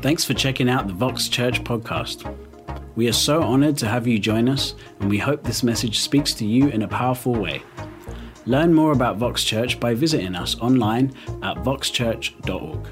Thanks for checking out the Vox Church podcast. We are so honored to have you join us, and we hope this message speaks to you in a powerful way. Learn more about Vox Church by visiting us online at voxchurch.org.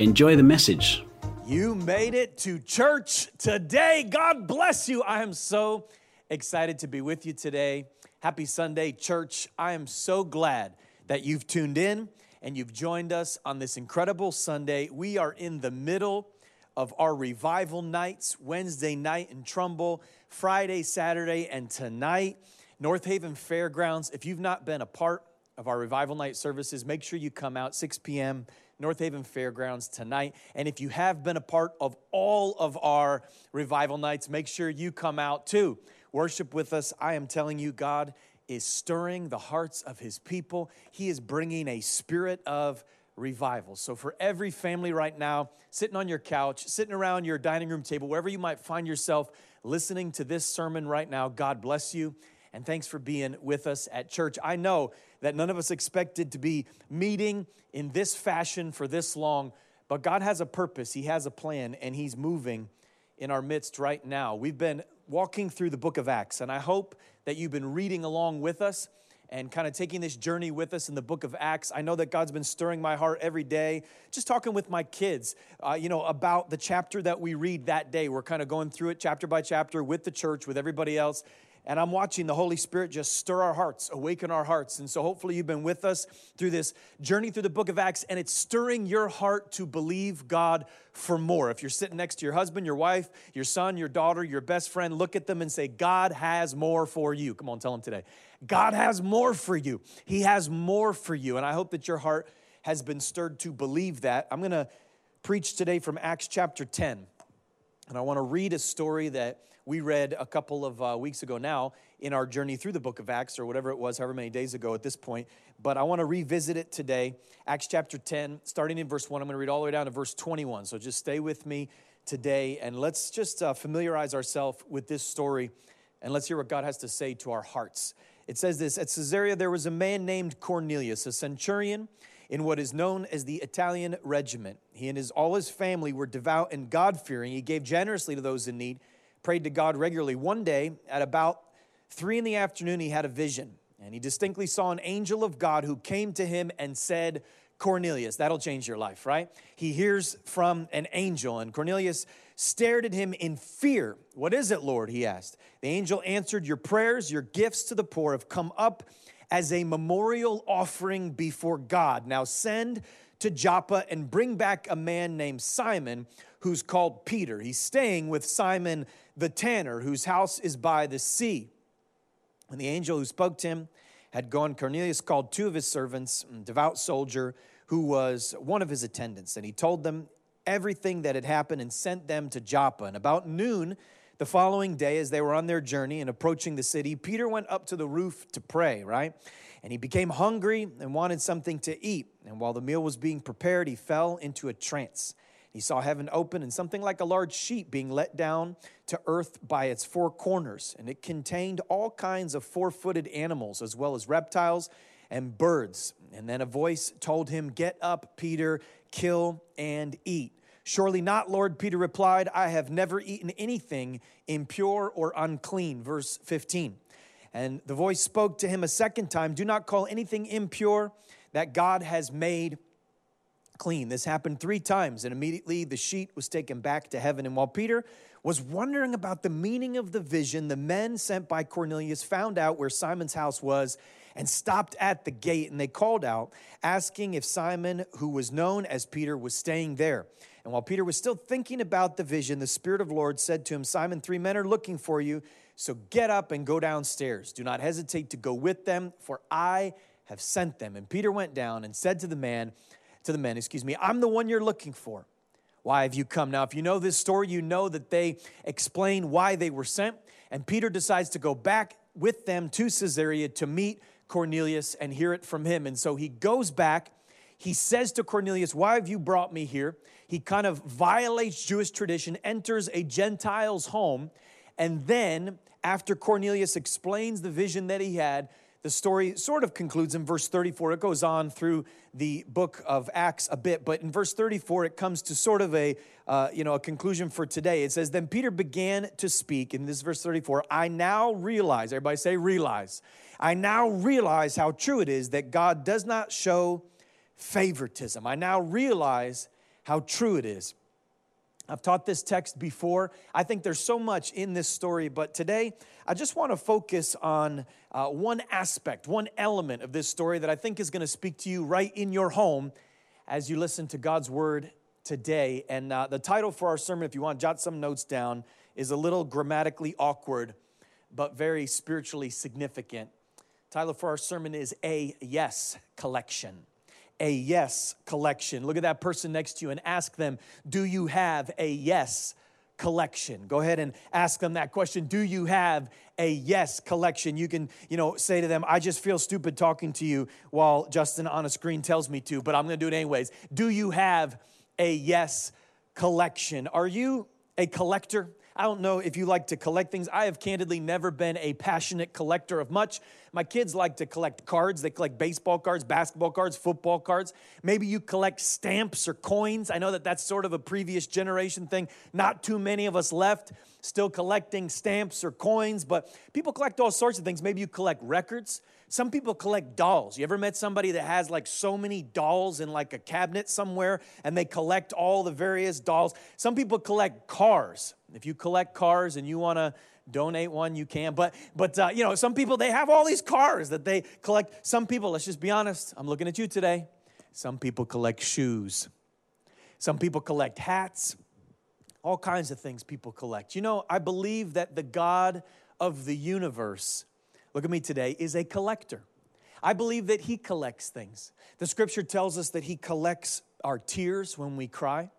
Enjoy the message. You made it to church today. God bless you. I am so excited to be with you today. Happy Sunday, church. I am so glad that you've tuned in and you've joined us on this incredible Sunday. We are in the middle of our revival nights Wednesday night in Trumbull, Friday, Saturday, and tonight, North Haven Fairgrounds. If you've not been a part of our revival night services, make sure you come out 6 p.m. North Haven Fairgrounds tonight. And if you have been a part of all of our revival nights, make sure you come out too. Worship with us. I am telling you, God is stirring the hearts of his people. He is bringing a spirit of revival. So, for every family right now, sitting on your couch, sitting around your dining room table, wherever you might find yourself listening to this sermon right now, God bless you. And thanks for being with us at church. I know that none of us expected to be meeting in this fashion for this long, but God has a purpose, He has a plan, and He's moving in our midst right now. We've been walking through the book of Acts, and I hope that you've been reading along with us and kind of taking this journey with us in the book of Acts. I know that God's been stirring my heart every day, just talking with my kids, uh, you know, about the chapter that we read that day. We're kind of going through it chapter by chapter with the church, with everybody else. And I'm watching the Holy Spirit just stir our hearts, awaken our hearts. And so hopefully you've been with us through this journey through the book of Acts, and it's stirring your heart to believe God for more. If you're sitting next to your husband, your wife, your son, your daughter, your best friend, look at them and say, God has more for you. Come on, tell them today. God has more for you. He has more for you. And I hope that your heart has been stirred to believe that. I'm going to preach today from Acts chapter 10. And I want to read a story that we read a couple of uh, weeks ago now in our journey through the book of Acts, or whatever it was, however many days ago at this point. But I want to revisit it today. Acts chapter 10, starting in verse 1. I'm going to read all the way down to verse 21. So just stay with me today and let's just uh, familiarize ourselves with this story and let's hear what God has to say to our hearts. It says this At Caesarea, there was a man named Cornelius, a centurion in what is known as the Italian regiment. He and his, all his family were devout and God fearing. He gave generously to those in need, prayed to God regularly. One day, at about three in the afternoon, he had a vision, and he distinctly saw an angel of God who came to him and said, Cornelius. That'll change your life, right? He hears from an angel, and Cornelius stared at him in fear. What is it, Lord? He asked. The angel answered, Your prayers, your gifts to the poor have come up as a memorial offering before God. Now send to Joppa and bring back a man named Simon who's called Peter. He's staying with Simon the tanner, whose house is by the sea. And the angel who spoke to him had gone, Cornelius called two of his servants, a devout soldier, who was one of his attendants, and he told them everything that had happened and sent them to Joppa. And about noon the following day, as they were on their journey and approaching the city, Peter went up to the roof to pray, right? And he became hungry and wanted something to eat. And while the meal was being prepared, he fell into a trance. He saw heaven open and something like a large sheet being let down to earth by its four corners. And it contained all kinds of four footed animals, as well as reptiles and birds. And then a voice told him, Get up, Peter, kill and eat. Surely not, Lord, Peter replied, I have never eaten anything impure or unclean. Verse 15. And the voice spoke to him a second time Do not call anything impure that God has made clean. This happened three times, and immediately the sheet was taken back to heaven. And while Peter was wondering about the meaning of the vision, the men sent by Cornelius found out where Simon's house was and stopped at the gate. And they called out, asking if Simon, who was known as Peter, was staying there. And while Peter was still thinking about the vision, the Spirit of the Lord said to him, Simon, three men are looking for you. So get up and go downstairs. Do not hesitate to go with them, for I have sent them. And Peter went down and said to the man, to the men, excuse me, I'm the one you're looking for. Why have you come? Now, if you know this story, you know that they explain why they were sent. And Peter decides to go back with them to Caesarea to meet Cornelius and hear it from him. And so he goes back. He says to Cornelius, Why have you brought me here? He kind of violates Jewish tradition, enters a Gentile's home, and then, after Cornelius explains the vision that he had, the story sort of concludes in verse 34. It goes on through the book of Acts a bit, but in verse 34, it comes to sort of a, uh, you know, a conclusion for today. It says, Then Peter began to speak, in this verse 34, I now realize, everybody say realize, I now realize how true it is that God does not show favoritism. I now realize how true it is. I've taught this text before. I think there's so much in this story, but today I just want to focus on uh, one aspect, one element of this story that I think is going to speak to you right in your home as you listen to God's word today. And uh, the title for our sermon, if you want jot some notes down, is a little grammatically awkward, but very spiritually significant. Title for our sermon is A Yes Collection a yes collection. Look at that person next to you and ask them, Do you have a yes collection? Go ahead and ask them that question. Do you have a yes collection? You can, you know, say to them, I just feel stupid talking to you while Justin on a screen tells me to, but I'm gonna do it anyways. Do you have a yes collection? Are you a collector? I don't know if you like to collect things. I have candidly never been a passionate collector of much. My kids like to collect cards. They collect baseball cards, basketball cards, football cards. Maybe you collect stamps or coins. I know that that's sort of a previous generation thing. Not too many of us left still collecting stamps or coins, but people collect all sorts of things. Maybe you collect records. Some people collect dolls. You ever met somebody that has like so many dolls in like a cabinet somewhere and they collect all the various dolls? Some people collect cars. If you collect cars and you want to donate one, you can. But but uh, you know, some people they have all these cars that they collect. Some people, let's just be honest. I'm looking at you today. Some people collect shoes. Some people collect hats. All kinds of things people collect. You know, I believe that the God of the universe, look at me today, is a collector. I believe that he collects things. The scripture tells us that he collects our tears when we cry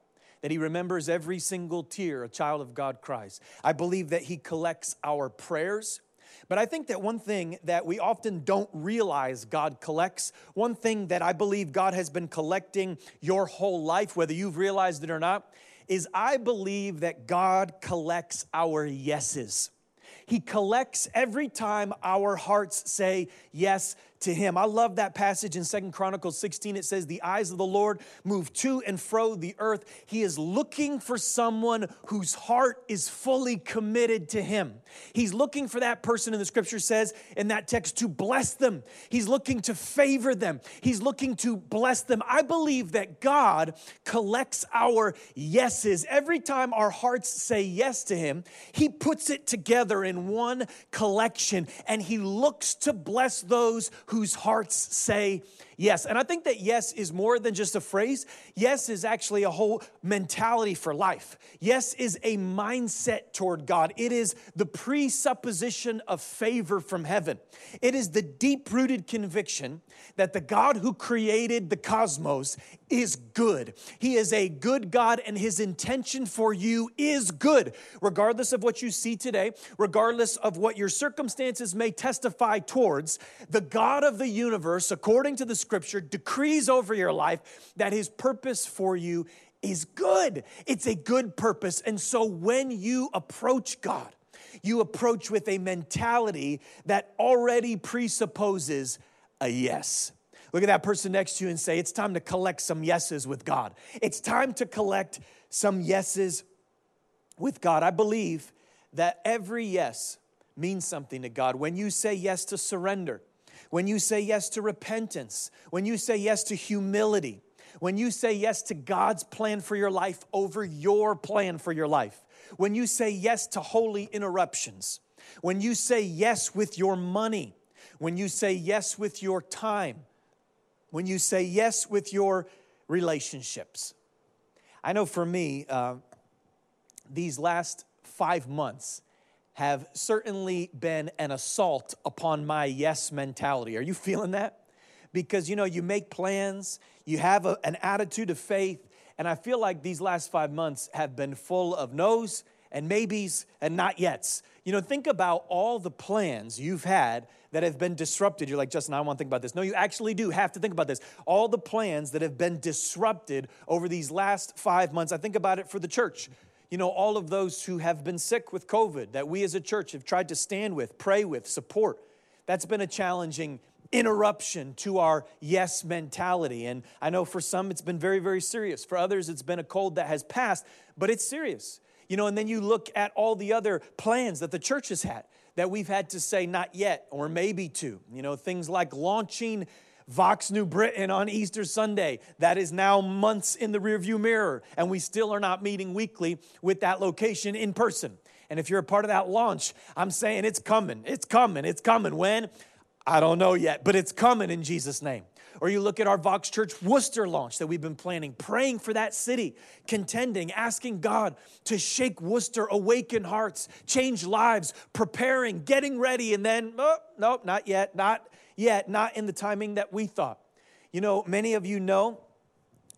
that He remembers every single tear a child of God cries. I believe that He collects our prayers. But I think that one thing that we often don't realize God collects, one thing that I believe God has been collecting your whole life, whether you've realized it or not, is I believe that God collects our yeses. He collects every time our hearts say yes to him. I love that passage in Second Chronicles 16. It says, The eyes of the Lord move to and fro the earth. He is looking for someone whose heart is fully committed to him. He's looking for that person, and the scripture says in that text, to bless them. He's looking to favor them. He's looking to bless them. I believe that God collects our yeses. Every time our hearts say yes to him, he puts it together in one collection, and he looks to bless those whose hearts say yes. And I think that yes is more than just a phrase. Yes is actually a whole mentality for life. Yes is a mindset toward God. It is the presupposition of favor from heaven. It is the deep rooted conviction that the God who created the cosmos is good. He is a good God, and his intention for you is good, regardless of what you see today, regardless of what your circumstances may testify towards. The God of the universe, according to the scripture decrees over your life that his purpose for you is good. It's a good purpose. And so when you approach God, you approach with a mentality that already presupposes a yes. Look at that person next to you and say, It's time to collect some yeses with God. It's time to collect some yeses with God. I believe that every yes means something to God. When you say yes to surrender, when you say yes to repentance, when you say yes to humility, when you say yes to God's plan for your life over your plan for your life, when you say yes to holy interruptions, when you say yes with your money, when you say yes with your time, when you say yes with your relationships. I know for me, uh, these last five months have certainly been an assault upon my yes mentality. Are you feeling that? Because you know, you make plans, you have a, an attitude of faith, and I feel like these last five months have been full of no's and maybes and not yets. You know, think about all the plans you've had that have been disrupted. You're like, Justin, I want to think about this. No, you actually do have to think about this. All the plans that have been disrupted over these last five months. I think about it for the church you know, all of those who have been sick with COVID that we as a church have tried to stand with, pray with, support. That's been a challenging interruption to our yes mentality. And I know for some it's been very, very serious. For others, it's been a cold that has passed, but it's serious. You know, and then you look at all the other plans that the church has had that we've had to say not yet or maybe to. You know, things like launching Vox New Britain on Easter Sunday. That is now months in the rearview mirror, and we still are not meeting weekly with that location in person. And if you're a part of that launch, I'm saying it's coming, it's coming, it's coming. When? I don't know yet, but it's coming in Jesus' name. Or you look at our Vox Church Worcester launch that we've been planning, praying for that city, contending, asking God to shake Worcester, awaken hearts, change lives, preparing, getting ready, and then, oh, no, not yet, not yet, not in the timing that we thought. You know, many of you know,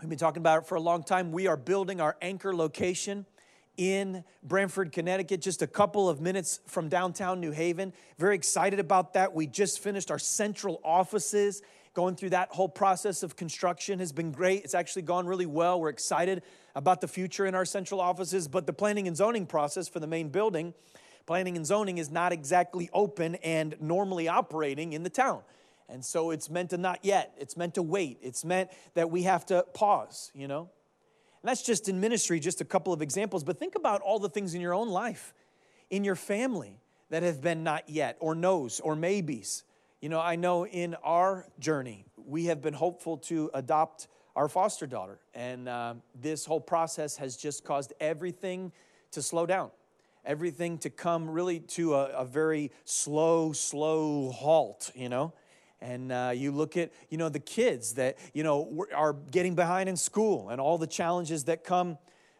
we've been talking about it for a long time, we are building our anchor location in Branford, Connecticut, just a couple of minutes from downtown New Haven. Very excited about that. We just finished our central offices. Going through that whole process of construction has been great. It's actually gone really well. We're excited about the future in our central offices, but the planning and zoning process for the main building, planning and zoning is not exactly open and normally operating in the town. And so it's meant to not yet. It's meant to wait. It's meant that we have to pause, you know? And that's just in ministry, just a couple of examples. But think about all the things in your own life, in your family, that have been not yet, or no's, or maybes. You know, I know in our journey, we have been hopeful to adopt our foster daughter. And uh, this whole process has just caused everything to slow down, everything to come really to a, a very slow, slow halt, you know? and uh, you look at you know the kids that you know are getting behind in school and all the challenges that come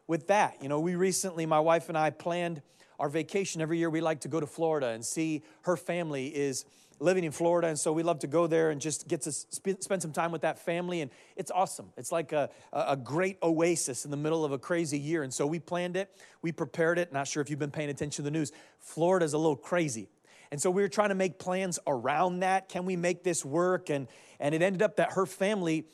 with that you know we recently my wife and i planned our vacation every year we like to go to florida and see her family is living in florida and so we love to go there and just get to sp- spend some time with that family and it's awesome it's like a, a great oasis in the middle of a crazy year and so we planned it we prepared it not sure if you've been paying attention to the news florida's a little crazy and so we were trying to make plans around that. Can we make this work? And, and it ended up that her family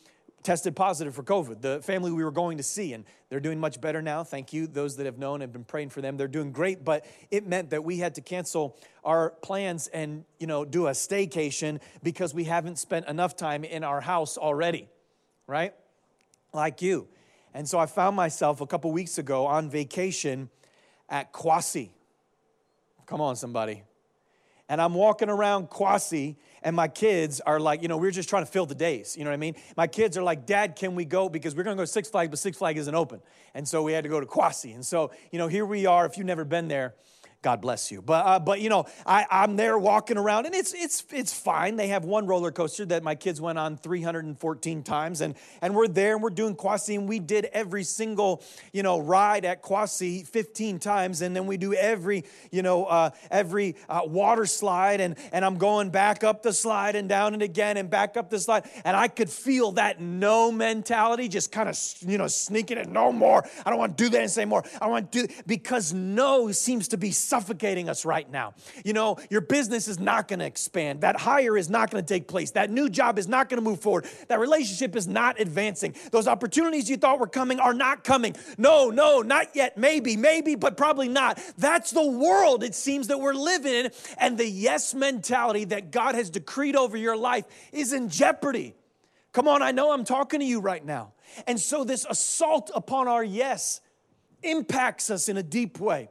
tested positive for COVID, the family we were going to see. And they're doing much better now. Thank you. Those that have known have been praying for them. They're doing great. But it meant that we had to cancel our plans and, you know, do a staycation because we haven't spent enough time in our house already, right? Like you. And so I found myself a couple weeks ago on vacation at Quassy. Come on, somebody and I'm walking around Quassy, and my kids are like, you know, we're just trying to fill the days. You know what I mean? My kids are like, Dad, can we go? Because we're going to go to Six Flags, but Six Flags isn't open. And so we had to go to Quassy. And so, you know, here we are. If you've never been there, God bless you. But uh, but you know, I, I'm there walking around, and it's it's it's fine. They have one roller coaster that my kids went on 314 times, and and we're there and we're doing Quassy, and we did every single you know ride at Quassy 15 times, and then we do every you know uh, every uh, water slide, and and I'm going back up the slide and down and again and back up the slide, and I could feel that no mentality just kind of you know sneaking in. No more. I don't want to do that and say more. I want to do because no seems to be suffocating us right now. You know, your business is not going to expand. That hire is not going to take place. That new job is not going to move forward. That relationship is not advancing. Those opportunities you thought were coming are not coming. No, no, not yet. Maybe, maybe, but probably not. That's the world it seems that we're living in. And the yes mentality that God has decreed over your life is in jeopardy. Come on, I know I'm talking to you right now. And so this assault upon our yes impacts us in a deep way.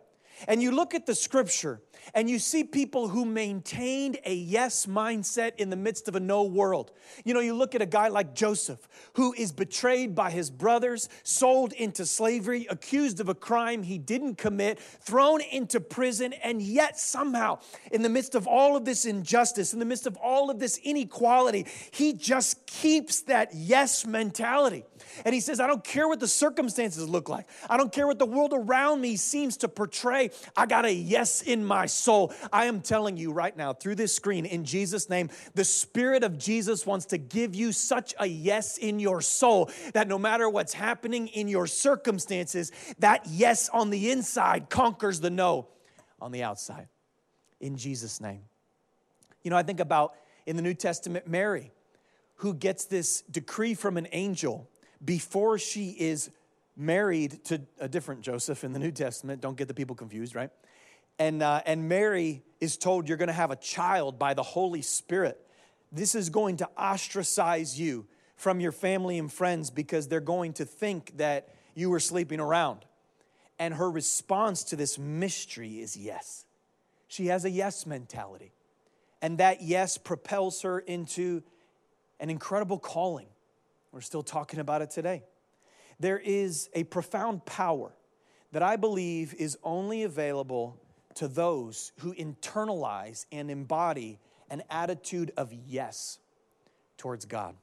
And you look at the scripture and you see people who maintained a yes mindset in the midst of a no world. You know, you look at a guy like Joseph, who is betrayed by his brothers, sold into slavery, accused of a crime he didn't commit, thrown into prison, and yet somehow, in the midst of all of this injustice, in the midst of all of this inequality, he just keeps that yes mentality. And he says, I don't care what the circumstances look like. I don't care what the world around me seems to portray. I got a yes in my soul. I am telling you right now through this screen, in Jesus' name, the Spirit of Jesus wants to give you such a yes in your soul that no matter what's happening in your circumstances, that yes on the inside conquers the no on the outside. In Jesus' name. You know, I think about in the New Testament, Mary, who gets this decree from an angel before she is married to a different Joseph in the New Testament. Don't get the people confused, right? And, uh, and Mary is told you're going to have a child by the Holy Spirit. This is going to ostracize you from your family and friends because they're going to think that you were sleeping around. And her response to this mystery is yes. She has a yes mentality. And that yes propels her into an incredible calling. We're still talking about it today. There is a profound power that I believe is only available to those who internalize and embody an attitude of yes towards God.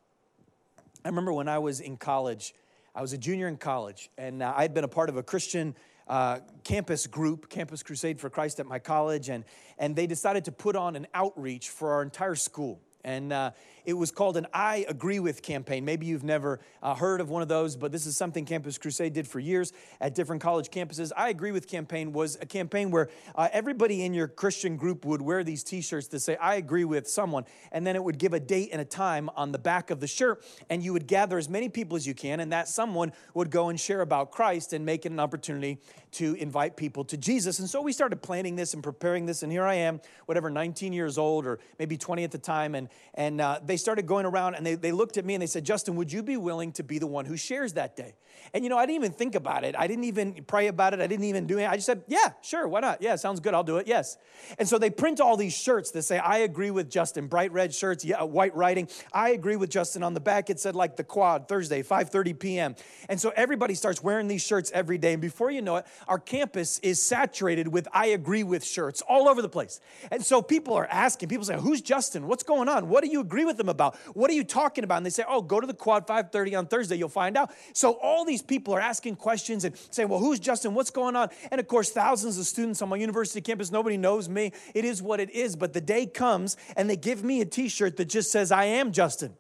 I remember when I was in college, I was a junior in college, and uh, I had been a part of a Christian uh, campus group, Campus Crusade for Christ at my college, and, and they decided to put on an outreach for our entire school. And uh, it was called an I Agree With campaign. Maybe you've never uh, heard of one of those, but this is something Campus Crusade did for years at different college campuses. I Agree With campaign was a campaign where uh, everybody in your Christian group would wear these t shirts to say, I agree with someone. And then it would give a date and a time on the back of the shirt. And you would gather as many people as you can, and that someone would go and share about Christ and make it an opportunity to invite people to Jesus. And so we started planning this and preparing this. And here I am, whatever, 19 years old or maybe 20 at the time. And, and uh, they started going around and they, they looked at me and they said, Justin, would you be willing to be the one who shares that day? And you know, I didn't even think about it. I didn't even pray about it. I didn't even do it. I just said, yeah, sure, why not? Yeah, sounds good. I'll do it. Yes. And so they print all these shirts that say, I agree with Justin. Bright red shirts, yeah, uh, white writing. I agree with Justin. On the back, it said like the quad, Thursday, 5.30 p.m. And so everybody starts wearing these shirts every day. And before you know it, our campus is saturated with I agree with shirts all over the place. And so people are asking, people say, who's Justin? What's going on? What do you agree with them about? What are you talking about? And they say, oh, go to the quad 5.30 on Thursday. You'll find out. So all these people are asking questions and saying, well, who's Justin? What's going on? And of course, thousands of students on my university campus, nobody knows me. It is what it is. But the day comes and they give me a t shirt that just says, I am Justin.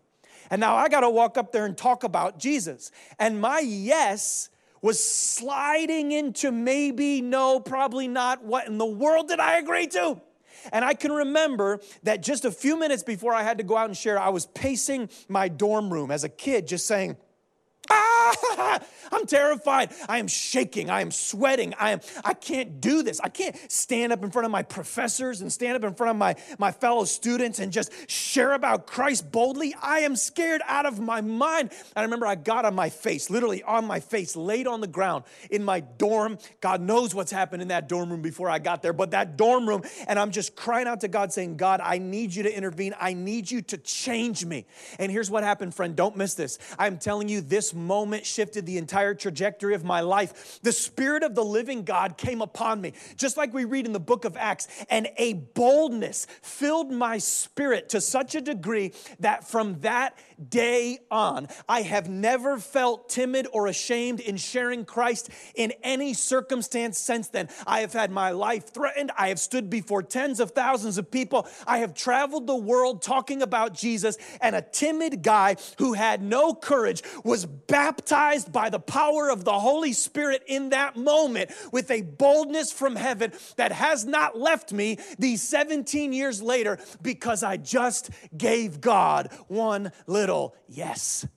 And now I got to walk up there and talk about Jesus. And my yes was sliding into maybe, no, probably not. What in the world did I agree to? And I can remember that just a few minutes before I had to go out and share, I was pacing my dorm room as a kid, just saying, I'm terrified. I am shaking. I am sweating. I am I can't do this. I can't stand up in front of my professors and stand up in front of my, my fellow students and just share about Christ boldly. I am scared out of my mind. I remember I got on my face, literally on my face, laid on the ground in my dorm. God knows what's happened in that dorm room before I got there, but that dorm room, and I'm just crying out to God saying, God, I need you to intervene. I need you to change me. And here's what happened, friend. Don't miss this. I'm telling you, this moment shifted the entire trajectory of my life. The Spirit of the living God came upon me, just like we read in the book of Acts, and a boldness filled my spirit to such a degree that from that day on, I have never felt timid or ashamed in sharing Christ in any circumstance since then. I have had my life threatened. I have stood before tens of thousands of people. I have traveled the world talking about Jesus, and a timid guy who had no courage was baptized by the power of the Holy Spirit in that moment with a boldness from heaven that has not left me these 17 years later because I just gave God one little yes.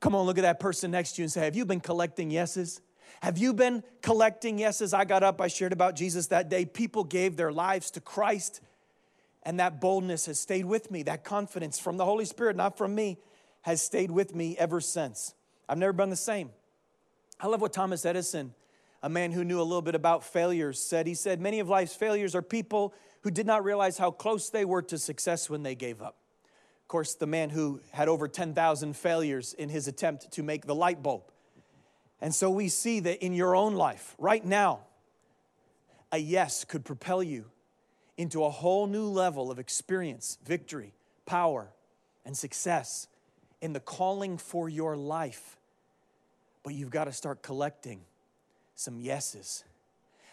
Come on, look at that person next to you and say, Have you been collecting yeses? Have you been collecting yeses? I got up, I shared about Jesus that day. People gave their lives to Christ, and that boldness has stayed with me. That confidence from the Holy Spirit, not from me, has stayed with me ever since. I've never been the same. I love what Thomas Edison, a man who knew a little bit about failures, said. He said, Many of life's failures are people who did not realize how close they were to success when they gave up. Of course, the man who had over 10,000 failures in his attempt to make the light bulb. And so we see that in your own life, right now, a yes could propel you into a whole new level of experience, victory, power, and success in the calling for your life. But you've got to start collecting some yeses.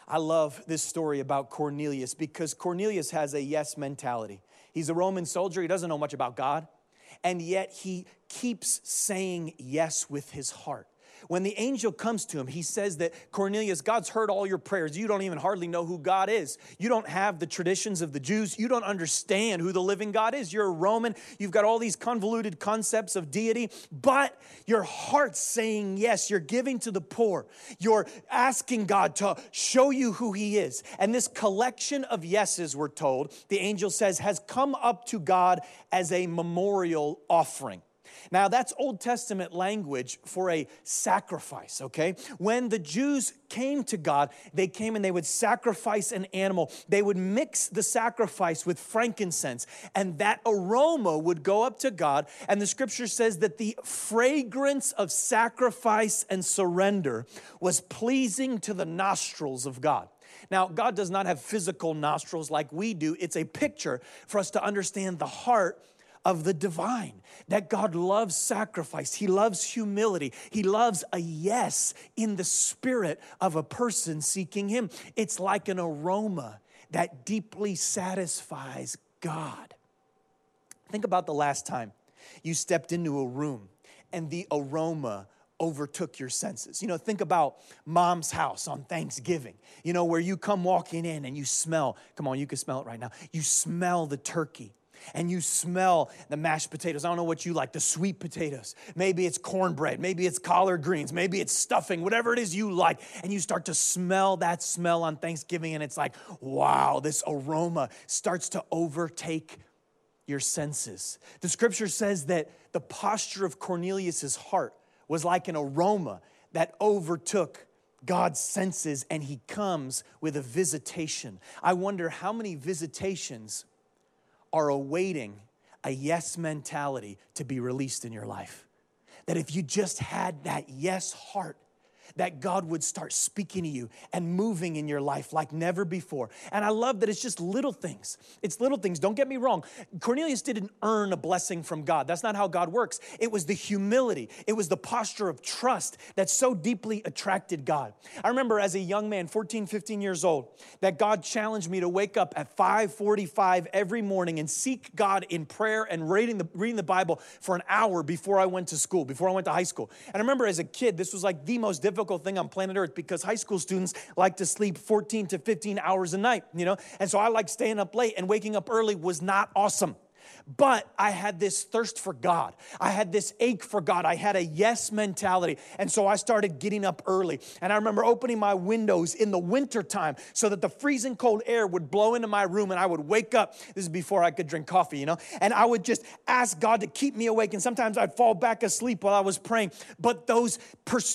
I love this story about Cornelius because Cornelius has a yes mentality. He's a Roman soldier, he doesn't know much about God, and yet he keeps saying yes with his heart. When the angel comes to him, he says that Cornelius, God's heard all your prayers. You don't even hardly know who God is. You don't have the traditions of the Jews. You don't understand who the living God is. You're a Roman. You've got all these convoluted concepts of deity, but your heart's saying yes. You're giving to the poor. You're asking God to show you who he is. And this collection of yeses, we're told, the angel says, has come up to God as a memorial offering. Now, that's Old Testament language for a sacrifice, okay? When the Jews came to God, they came and they would sacrifice an animal. They would mix the sacrifice with frankincense, and that aroma would go up to God. And the scripture says that the fragrance of sacrifice and surrender was pleasing to the nostrils of God. Now, God does not have physical nostrils like we do. It's a picture for us to understand the heart of the divine, that God loves sacrifice, He loves humility, He loves a yes in the spirit of a person seeking Him. It's like an aroma that deeply satisfies God. Think about the last time you stepped into a room and the aroma overtook your senses. You know, think about mom's house on Thanksgiving, you know, where you come walking in and you smell, come on, you can smell it right now. You smell the turkey and you smell the mashed potatoes. I don't know what you like, the sweet potatoes. Maybe it's cornbread, maybe it's collard greens, maybe it's stuffing, whatever it is you like. And you start to smell that smell on Thanksgiving, and it's like, wow, this aroma starts to overtake your senses. The scripture says that the posture of Cornelius's heart was like an aroma that overtook God's senses, and he comes with a visitation. I wonder how many visitations are awaiting a yes mentality to be released in your life. That if you just had that yes heart, that God would start speaking to you and moving in your life like never before. And I love that it's just little things. It's little things. Don't get me wrong. Cornelius didn't earn a blessing from God. That's not how God works. It was the humility, it was the posture of trust that so deeply attracted God. I remember as a young man, 14, 15 years old, that God challenged me to wake up at 5:45 every morning and seek God in prayer and reading the, reading the Bible for an hour before I went to school, before I went to high school. And I remember as a kid, this was like the most difficult difficult thing on planet Earth because high school students like to sleep 14 to 15 hours a night, you know? And so I like staying up late and waking up early was not awesome. But I had this thirst for God. I had this ache for God. I had a yes mentality. And so I started getting up early. And I remember opening my windows in the wintertime so that the freezing cold air would blow into my room and I would wake up. This is before I could drink coffee, you know? And I would just ask God to keep me awake. And sometimes I'd fall back asleep while I was praying. But those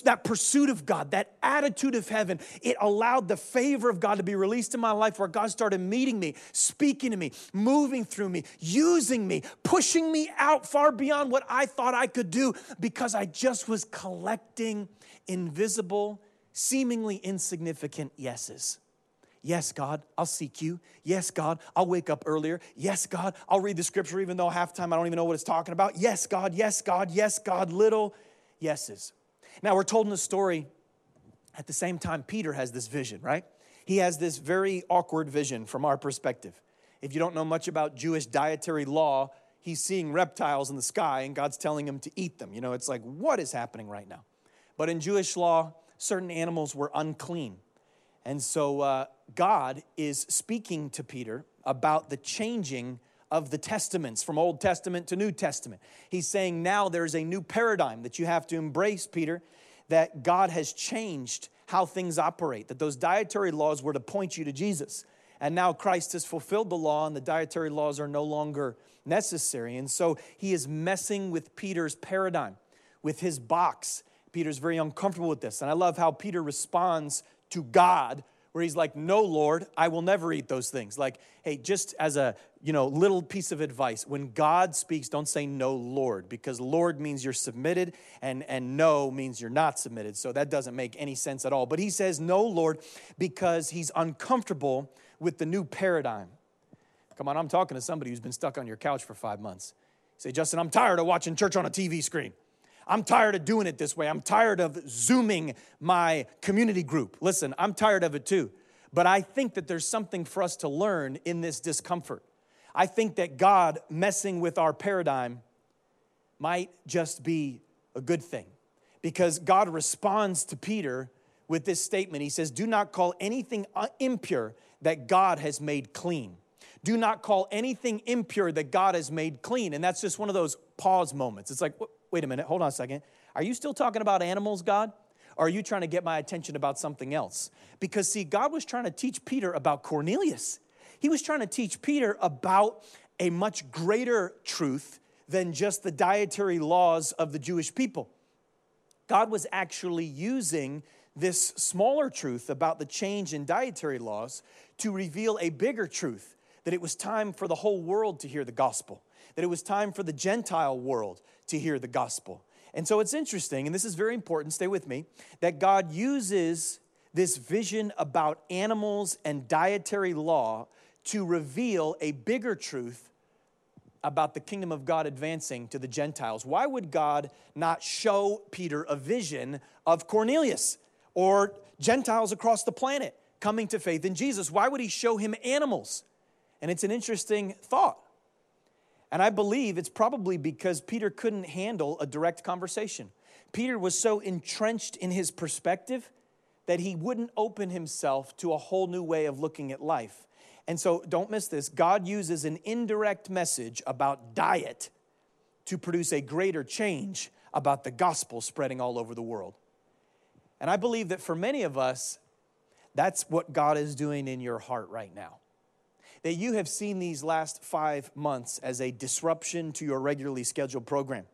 that pursuit of God, that attitude of heaven, it allowed the favor of God to be released in my life where God started meeting me, speaking to me, moving through me, using me, pushing me out far beyond what I thought I could do because I just was collecting invisible, seemingly insignificant yeses. Yes, God, I'll seek you. Yes, God, I'll wake up earlier. Yes, God, I'll read the scripture even though half time I don't even know what it's talking about. Yes, God, yes, God, yes, God, little yeses. Now, we're told in the story at the same time, Peter has this vision, right? He has this very awkward vision from our perspective. If you don't know much about Jewish dietary law, he's seeing reptiles in the sky and God's telling him to eat them. You know, it's like, what is happening right now? But in Jewish law, certain animals were unclean. And so uh, God is speaking to Peter about the changing of the testaments from Old Testament to New Testament. He's saying now there's a new paradigm that you have to embrace, Peter, that God has changed how things operate, that those dietary laws were to point you to Jesus. And now Christ has fulfilled the law, and the dietary laws are no longer necessary. And so he is messing with Peter's paradigm, with his box. Peter's very uncomfortable with this. And I love how Peter responds to God where he's like no lord i will never eat those things like hey just as a you know little piece of advice when god speaks don't say no lord because lord means you're submitted and and no means you're not submitted so that doesn't make any sense at all but he says no lord because he's uncomfortable with the new paradigm. Come on, I'm talking to somebody who's been stuck on your couch for five months. You say, Justin, I'm tired of watching church on a TV screen. I'm tired of doing it this way. I'm tired of zooming my community group. Listen, I'm tired of it too. But I think that there's something for us to learn in this discomfort. I think that God messing with our paradigm might just be a good thing because God responds to Peter with this statement. He says, Do not call anything uh, impure that God has made clean. Do not call anything impure that God has made clean. And that's just one of those pause moments. It's like, wait a minute, hold on a second. Are you still talking about animals, God? Or are you trying to get my attention about something else? Because, see, God was trying to teach Peter about Cornelius. He was trying to teach Peter about a much greater truth than just the dietary laws of the Jewish people. God was actually using this smaller truth about the change in dietary laws to reveal a bigger truth that it was time for the whole world to hear the gospel, that it was time for the Gentile world to hear the gospel. And so it's interesting, and this is very important, stay with me, that God uses this vision about animals and dietary law to reveal a bigger truth about the kingdom of God advancing to the Gentiles. Why would God not show Peter a vision of Cornelius or Gentiles across the planet coming to faith in Jesus? Why would he show him animals? And it's an interesting thought. And I believe it's probably because Peter couldn't handle a direct conversation. Peter was so entrenched in his perspective that he wouldn't open himself to a whole new way of looking at life. And so don't miss this. God uses an indirect message about diet to produce a greater change about the gospel spreading all over the world. And I believe that for many of us, that's what God is doing in your heart right now. That you have seen these last five months as a disruption to your regularly scheduled program.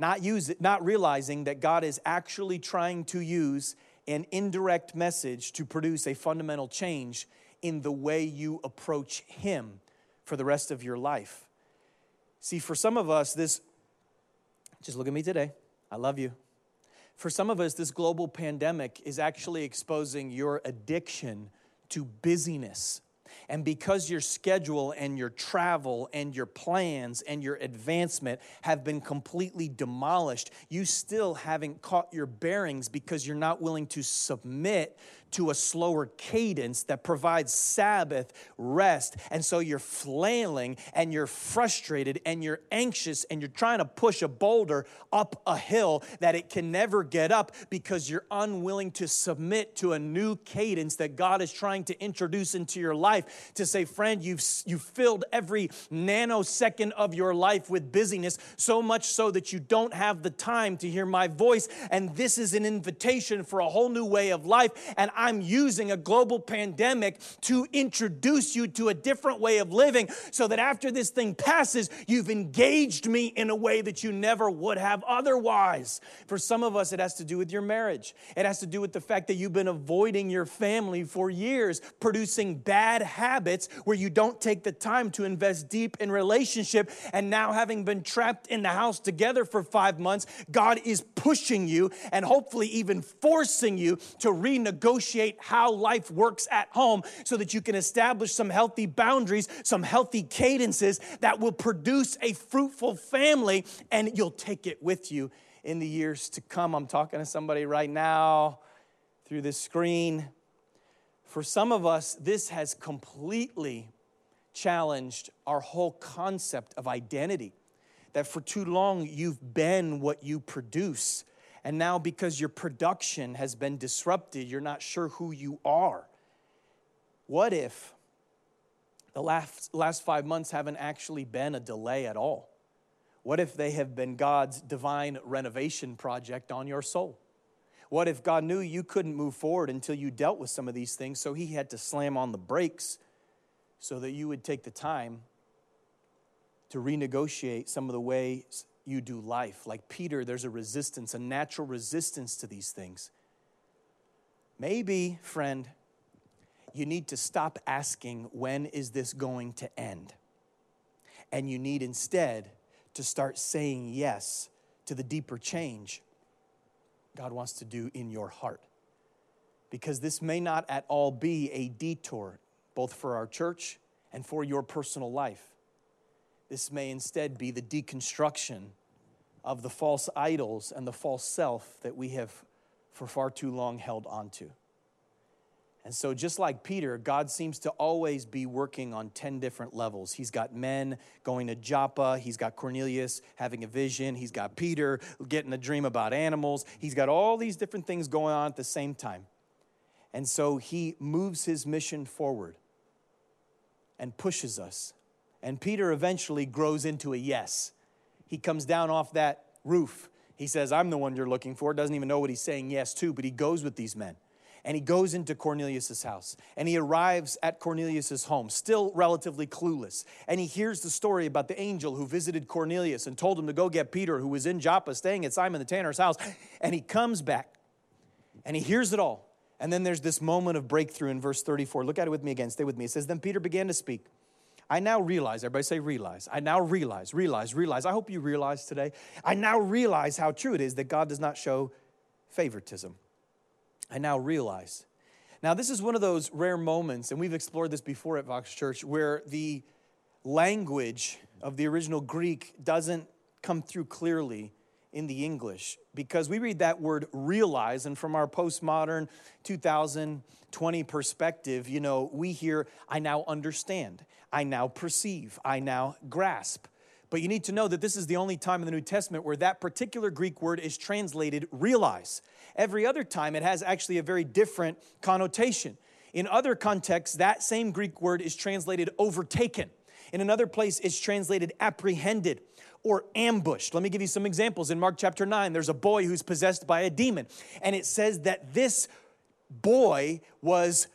Not, use not realizing that God is actually trying to use an indirect message to produce a fundamental change in the way you approach Him for the rest of your life. See, for some of us, this, just look at me today. I love you. For some of us, this global pandemic is actually exposing your addiction to busyness. And because your schedule and your travel and your plans and your advancement have been completely demolished, you still haven't caught your bearings because you're not willing to submit to a slower cadence that provides Sabbath rest. And so you're flailing and you're frustrated and you're anxious and you're trying to push a boulder up a hill that it can never get up because you're unwilling to submit to a new cadence that God is trying to introduce into your life. To say, friend, you've, you've filled every nanosecond of your life with busyness, so much so that you don't have the time to hear my voice. And this is an invitation for a whole new way of life. And I'm using a global pandemic to introduce you to a different way of living so that after this thing passes, you've engaged me in a way that you never would have otherwise. For some of us, it has to do with your marriage, it has to do with the fact that you've been avoiding your family for years, producing bad habits where you don't take the time to invest deep in relationship. And now, having been trapped in the house together for five months, God is pushing you and hopefully even forcing you to renegotiate negotiate how life works at home so that you can establish some healthy boundaries, some healthy cadences that will produce a fruitful family and you'll take it with you in the years to come. I'm talking to somebody right now through this screen. For some of us, this has completely challenged our whole concept of identity. That for too long you've been what you produce and now, because your production has been disrupted, you're not sure who you are. What if the last, last five months haven't actually been a delay at all? What if they have been God's divine renovation project on your soul? What if God knew you couldn't move forward until you dealt with some of these things, so He had to slam on the brakes so that you would take the time to renegotiate some of the ways you do life. Like Peter, there's a resistance, a natural resistance to these things. Maybe, friend, you need to stop asking, when is this going to end? And you need instead to start saying yes to the deeper change God wants to do in your heart. Because this may not at all be a detour, both for our church and for your personal life. This may instead be the deconstruction of the false idols and the false self that we have for far too long held onto. And so, just like Peter, God seems to always be working on 10 different levels. He's got men going to Joppa, he's got Cornelius having a vision, he's got Peter getting a dream about animals, he's got all these different things going on at the same time. And so, he moves his mission forward and pushes us. And Peter eventually grows into a yes. He comes down off that roof. He says, I'm the one you're looking for. Doesn't even know what he's saying yes to, but he goes with these men and he goes into Cornelius's house and he arrives at Cornelius's home, still relatively clueless. And he hears the story about the angel who visited Cornelius and told him to go get Peter, who was in Joppa staying at Simon the tanner's house. And he comes back and he hears it all. And then there's this moment of breakthrough in verse 34. Look at it with me again. Stay with me. It says, Then Peter began to speak. I now realize, everybody say realize. I now realize, realize, realize. I hope you realize today. I now realize how true it is that God does not show favoritism. I now realize. Now, this is one of those rare moments, and we've explored this before at Vox Church, where the language of the original Greek doesn't come through clearly in the English because we read that word realize, and from our postmodern 2020 perspective, you know, we hear, I now understand, I now perceive, I now grasp. But you need to know that this is the only time in the New Testament where that particular Greek word is translated realize. Every other time, it has actually a very different connotation. In other contexts, that same Greek word is translated overtaken. In another place, it's translated apprehended or ambushed. Let me give you some examples. In Mark chapter 9, there's a boy who's possessed by a demon, and it says that this boy was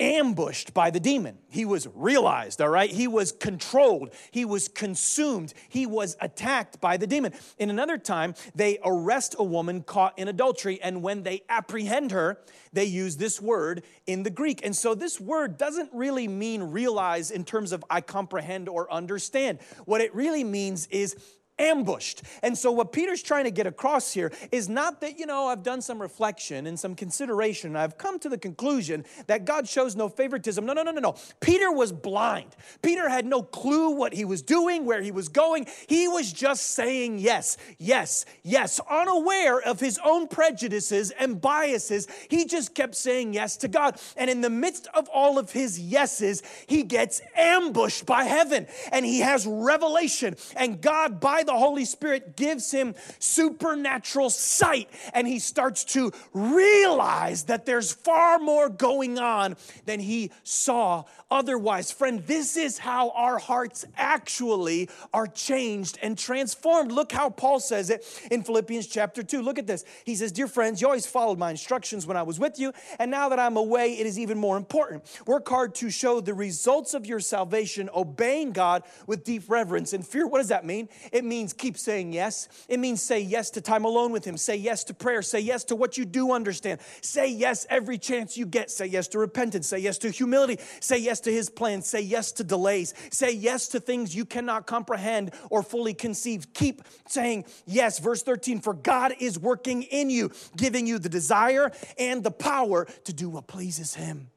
ambushed by the demon. He was realized, all right? He was controlled. He was consumed. He was attacked by the demon. In another time, they arrest a woman caught in adultery, and when they apprehend her, they use this word in the Greek. And so this word doesn't really mean realize in terms of I comprehend or understand. What it really means is ambushed. And so, what Peter's trying to get across here is not that, you know, I've done some reflection and some consideration, and I've come to the conclusion that God shows no favoritism. No, no, no, no, no. Peter was blind. Peter had no clue what he was doing, where he was going. He was just saying yes, yes, yes, unaware of his own prejudices and biases. He just kept saying yes to God. And in the midst of all of his yeses, he gets ambushed by heaven and he has revelation. And God, by the Holy Spirit gives him supernatural sight and he starts to realize that there's far more going on than he saw otherwise. Friend, this is how our hearts actually are changed and transformed. Look how Paul says it in Philippians chapter 2. Look at this. He says, Dear friends, you always followed my instructions when I was with you, and now that I'm away, it is even more important. Work hard to show the results of your salvation, obeying God with deep reverence and fear. What does that mean? It means keep saying yes. It means say yes to time alone with Him, say yes to prayer, say yes to what you do understand, say yes every chance you get, say yes to repentance, say yes to humility, say yes to His plan, say yes to delays, say yes to things you cannot comprehend or fully conceive. Keep saying yes. Verse 13, for God is working in you, giving you the desire and the power to do what pleases Him.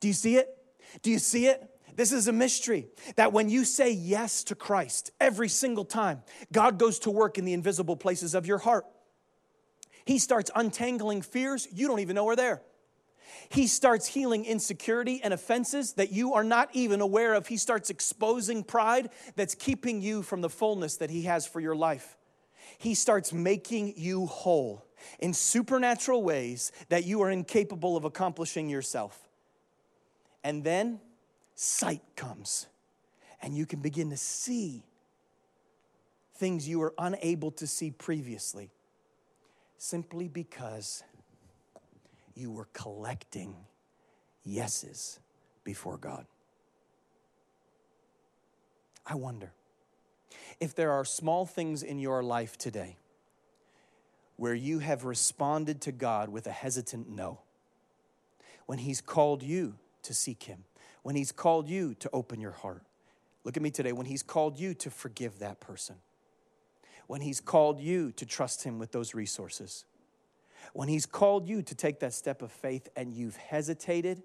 Do you see it? Do you see it? This is a mystery that when you say yes to Christ every single time, God goes to work in the invisible places of your heart. He starts untangling fears you don't even know are there. He starts healing insecurity and offenses that you are not even aware of. He starts exposing pride that's keeping you from the fullness that He has for your life. He starts making you whole in supernatural ways that you are incapable of accomplishing yourself. And then sight comes, and you can begin to see things you were unable to see previously simply because you were collecting yeses before God. I wonder if there are small things in your life today where you have responded to God with a hesitant no. When He's called you to seek Him, when He's called you to open your heart. Look at me today, when He's called you to forgive that person, when He's called you to trust Him with those resources, when He's called you to take that step of faith and you've hesitated,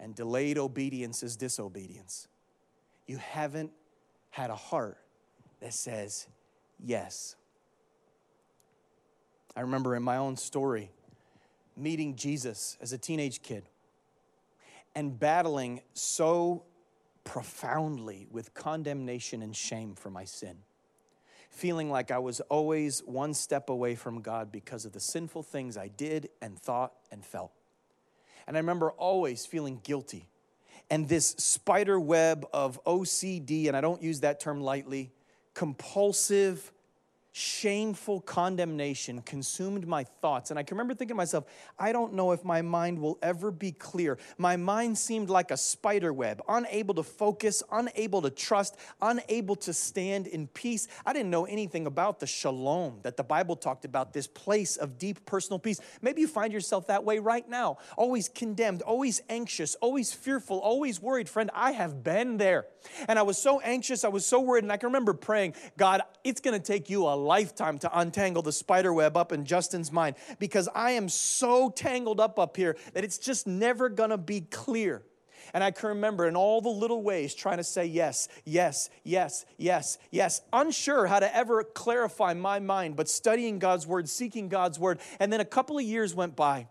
and delayed obedience is disobedience. You haven't had a heart that says yes. I remember in my own story, meeting Jesus as a teenage kid and battling so profoundly with condemnation and shame for my sin. Feeling like I was always one step away from God because of the sinful things I did and thought and felt. And I remember always feeling guilty. And this spider web of OCD, and I don't use that term lightly, compulsive shameful condemnation consumed my thoughts. And I can remember thinking to myself, I don't know if my mind will ever be clear. My mind seemed like a spider web, unable to focus, unable to trust, unable to stand in peace. I didn't know anything about the shalom that the Bible talked about, this place of deep personal peace. Maybe you find yourself that way right now, always condemned, always anxious, always fearful, always worried. Friend, I have been there. And I was so anxious, I was so worried, and I can remember praying, God, it's gonna take you a lifetime to untangle the spider web up in Justin's mind because I am so tangled up up here that it's just never gonna be clear. And I can remember in all the little ways trying to say yes, yes, yes, yes, yes, unsure how to ever clarify my mind, but studying God's word, seeking God's word. And then a couple of years went by.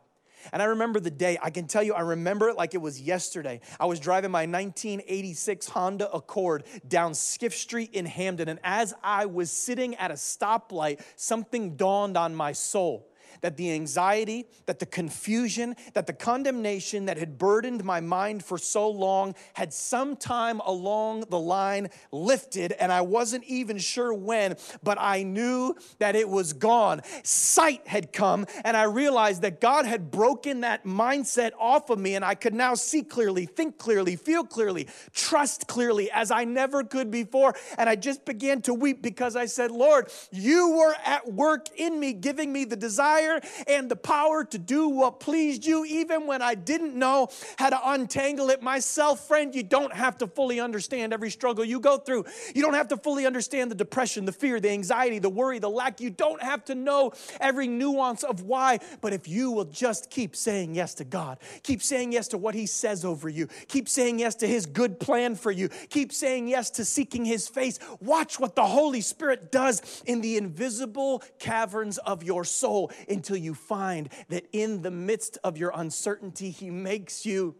And I remember the day, I can tell you, I remember it like it was yesterday. I was driving my 1986 Honda Accord down Skiff Street in Hamden, And as I was sitting at a stoplight, something dawned on my soul that the anxiety, that the confusion, that the condemnation that had burdened my mind for so long had sometime along the line lifted, and I wasn't even sure when, but I knew that it was gone. Sight had come, and I realized that God had broken that mindset off of me, and I could now see clearly, think clearly, feel clearly, trust clearly as I never could before. And I just began to weep because I said, Lord, you were at work in me, giving me the desire desire and the power to do what pleased you, even when I didn't know how to untangle it myself. Friend, you don't have to fully understand every struggle you go through. You don't have to fully understand the depression, the fear, the anxiety, the worry, the lack. You don't have to know every nuance of why. But if you will just keep saying yes to God, keep saying yes to what He says over you, keep saying yes to His good plan for you, keep saying yes to seeking His face, watch what the Holy Spirit does in the invisible caverns of your soul until you find that in the midst of your uncertainty, He makes you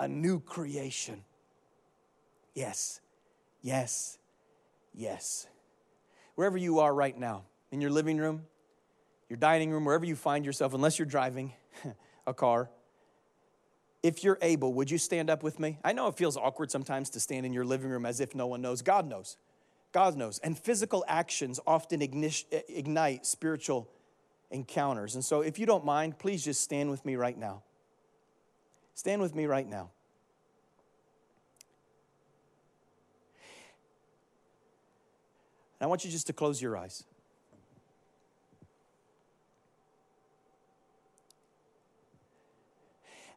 a new creation. Yes, yes, yes. Wherever you are right now, in your living room, your dining room, wherever you find yourself, unless you're driving a car, if you're able, would you stand up with me? I know it feels awkward sometimes to stand in your living room as if no one knows. God knows. God knows. And physical actions often ignite spiritual encounters. And so, if you don't mind, please just stand with me right now. Stand with me right now. And I want you just to close your eyes.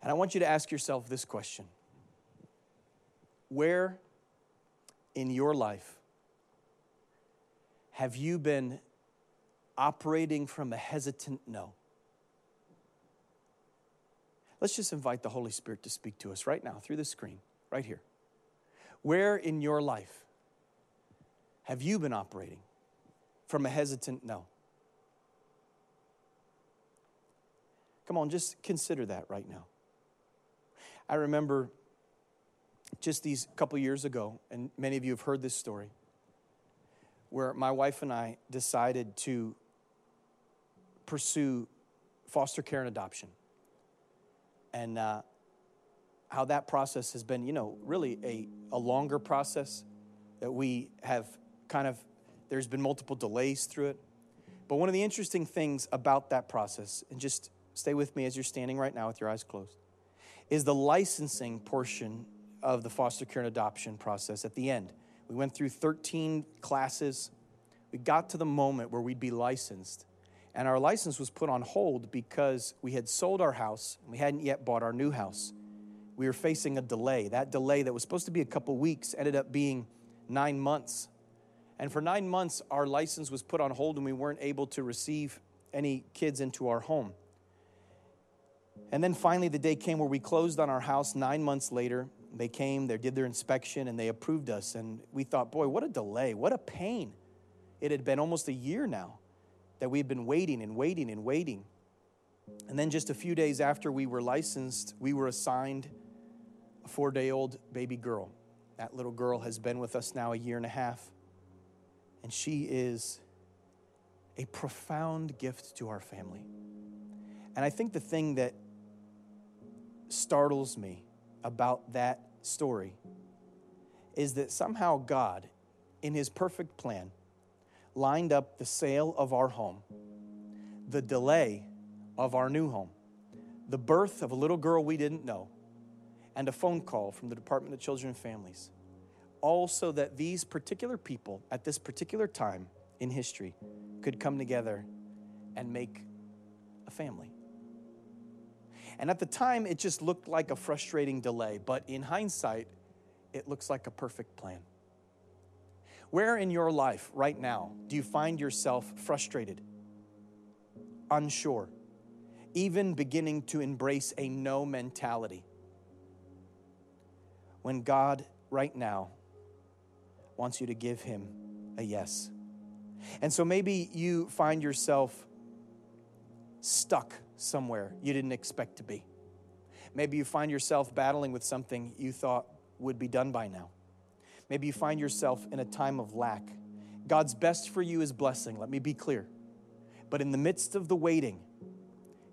And I want you to ask yourself this question Where in your life have you been operating from a hesitant no. Let's just invite the Holy Spirit to speak to us right now through the screen, right here. Where in your life have you been operating from a hesitant no? Come on, just consider that right now. I remember just these couple years ago, and many of you have heard this story, where my wife and I decided to pursue foster care and adoption. And uh, how that process has been, you know, really a, a longer process that we have kind of, there's been multiple delays through it. But one of the interesting things about that process, and just stay with me as you're standing right now with your eyes closed, is the licensing portion of the foster care and adoption process at the end. We went through 13 classes. We got to the moment where we'd be licensed. And our license was put on hold because we had sold our house and we hadn't yet bought our new house. We were facing a delay. That delay that was supposed to be a couple weeks ended up being nine months. And for nine months, our license was put on hold and we weren't able to receive any kids into our home. And then finally, the day came where we closed on our house nine months later. They came, they did their inspection, and they approved us. And we thought, boy, what a delay, what a pain. It had been almost a year now that we've been waiting and waiting and waiting. And then just a few days after we were licensed, we were assigned a four day old baby girl. That little girl has been with us now a year and a half. And she is a profound gift to our family. And I think the thing that startles me about that story is that somehow God, in his perfect plan, lined up the sale of our home, the delay of our new home, the birth of a little girl we didn't know, and a phone call from the Department of Children and Families. All so that these particular people at this particular time in history could come together and make a family. And at the time, it just looked like a frustrating delay, but in hindsight, it looks like a perfect plan. Where in your life right now do you find yourself frustrated, unsure, even beginning to embrace a no mentality? When God, right now, wants you to give Him a yes. And so maybe you find yourself stuck somewhere you didn't expect to be. Maybe you find yourself battling with something you thought would be done by now. Maybe you find yourself in a time of lack. God's best for you is blessing, let me be clear. But in the midst of the waiting,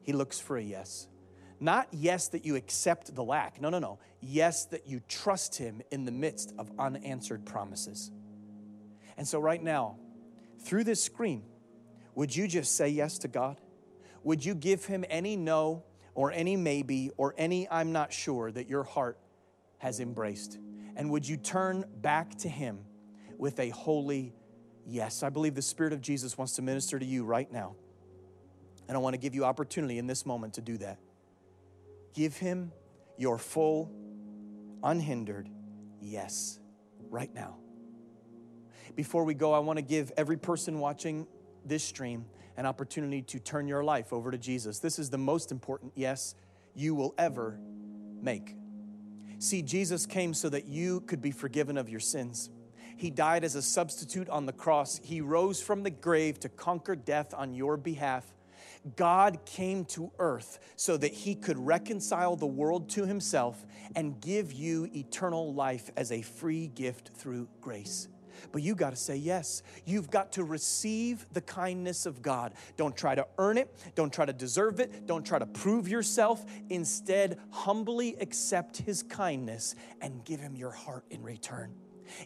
He looks for a yes. Not yes that you accept the lack. No, no, no. Yes that you trust Him in the midst of unanswered promises. And so, right now, through this screen, would you just say yes to God? Would you give Him any no or any maybe or any I'm not sure that your heart has embraced? And would you turn back to Him with a holy yes? I believe the Spirit of Jesus wants to minister to you right now. And I want to give you opportunity in this moment to do that. Give Him your full, unhindered yes right now. Before we go, I want to give every person watching this stream an opportunity to turn your life over to Jesus. This is the most important yes you will ever make. See, Jesus came so that you could be forgiven of your sins. He died as a substitute on the cross. He rose from the grave to conquer death on your behalf. God came to earth so that he could reconcile the world to himself and give you eternal life as a free gift through grace. But you got to say yes. You've got to receive the kindness of God. Don't try to earn it. Don't try to deserve it. Don't try to prove yourself. Instead, humbly accept His kindness and give Him your heart in return.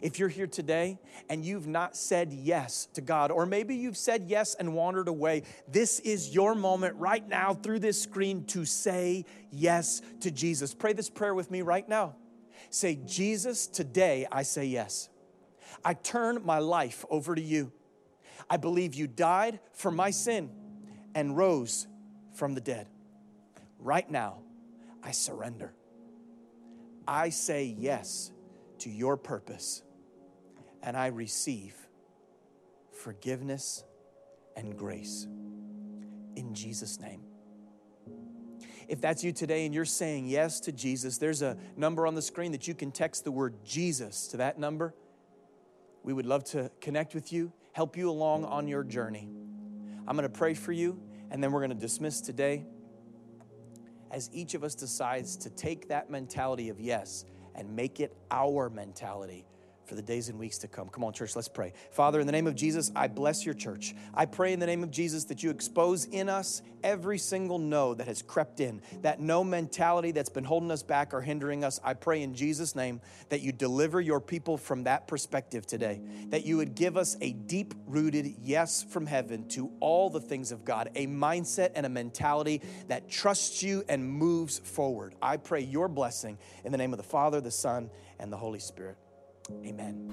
If you're here today and you've not said yes to God, or maybe you've said yes and wandered away, this is your moment right now through this screen to say yes to Jesus. Pray this prayer with me right now. Say, Jesus, today I say yes. I turn my life over to you. I believe you died for my sin and rose from the dead. Right now, I surrender. I say yes to your purpose and I receive forgiveness and grace in Jesus' name. If that's you today and you're saying yes to Jesus, there's a number on the screen that you can text the word Jesus to that number we would love to connect with you, help you along on your journey. I'm going to pray for you, and then we're going to dismiss today as each of us decides to take that mentality of yes and make it our mentality for the days and weeks to come. Come on, church, let's pray. Father, in the name of Jesus, I bless your church. I pray in the name of Jesus that you expose in us every single no that has crept in, that no mentality that's been holding us back or hindering us. I pray in Jesus' name that you deliver your people from that perspective today, that you would give us a deep rooted yes from heaven to all the things of God, a mindset and a mentality that trusts you and moves forward. I pray your blessing in the name of the Father, the Son, and the Holy Spirit. Amen.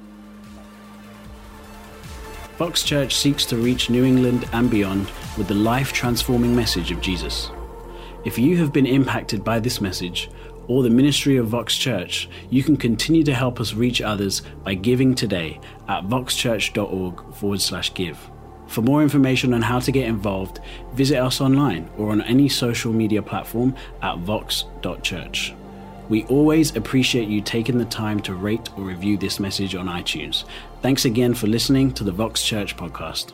Vox Church seeks to reach New England and beyond with the life transforming message of Jesus. If you have been impacted by this message or the ministry of Vox Church, you can continue to help us reach others by giving today at voxchurch.org forward slash give. For more information on how to get involved, visit us online or on any social media platform at vox.church. We always appreciate you taking the time to rate or review this message on iTunes. Thanks again for listening to the Vox Church podcast.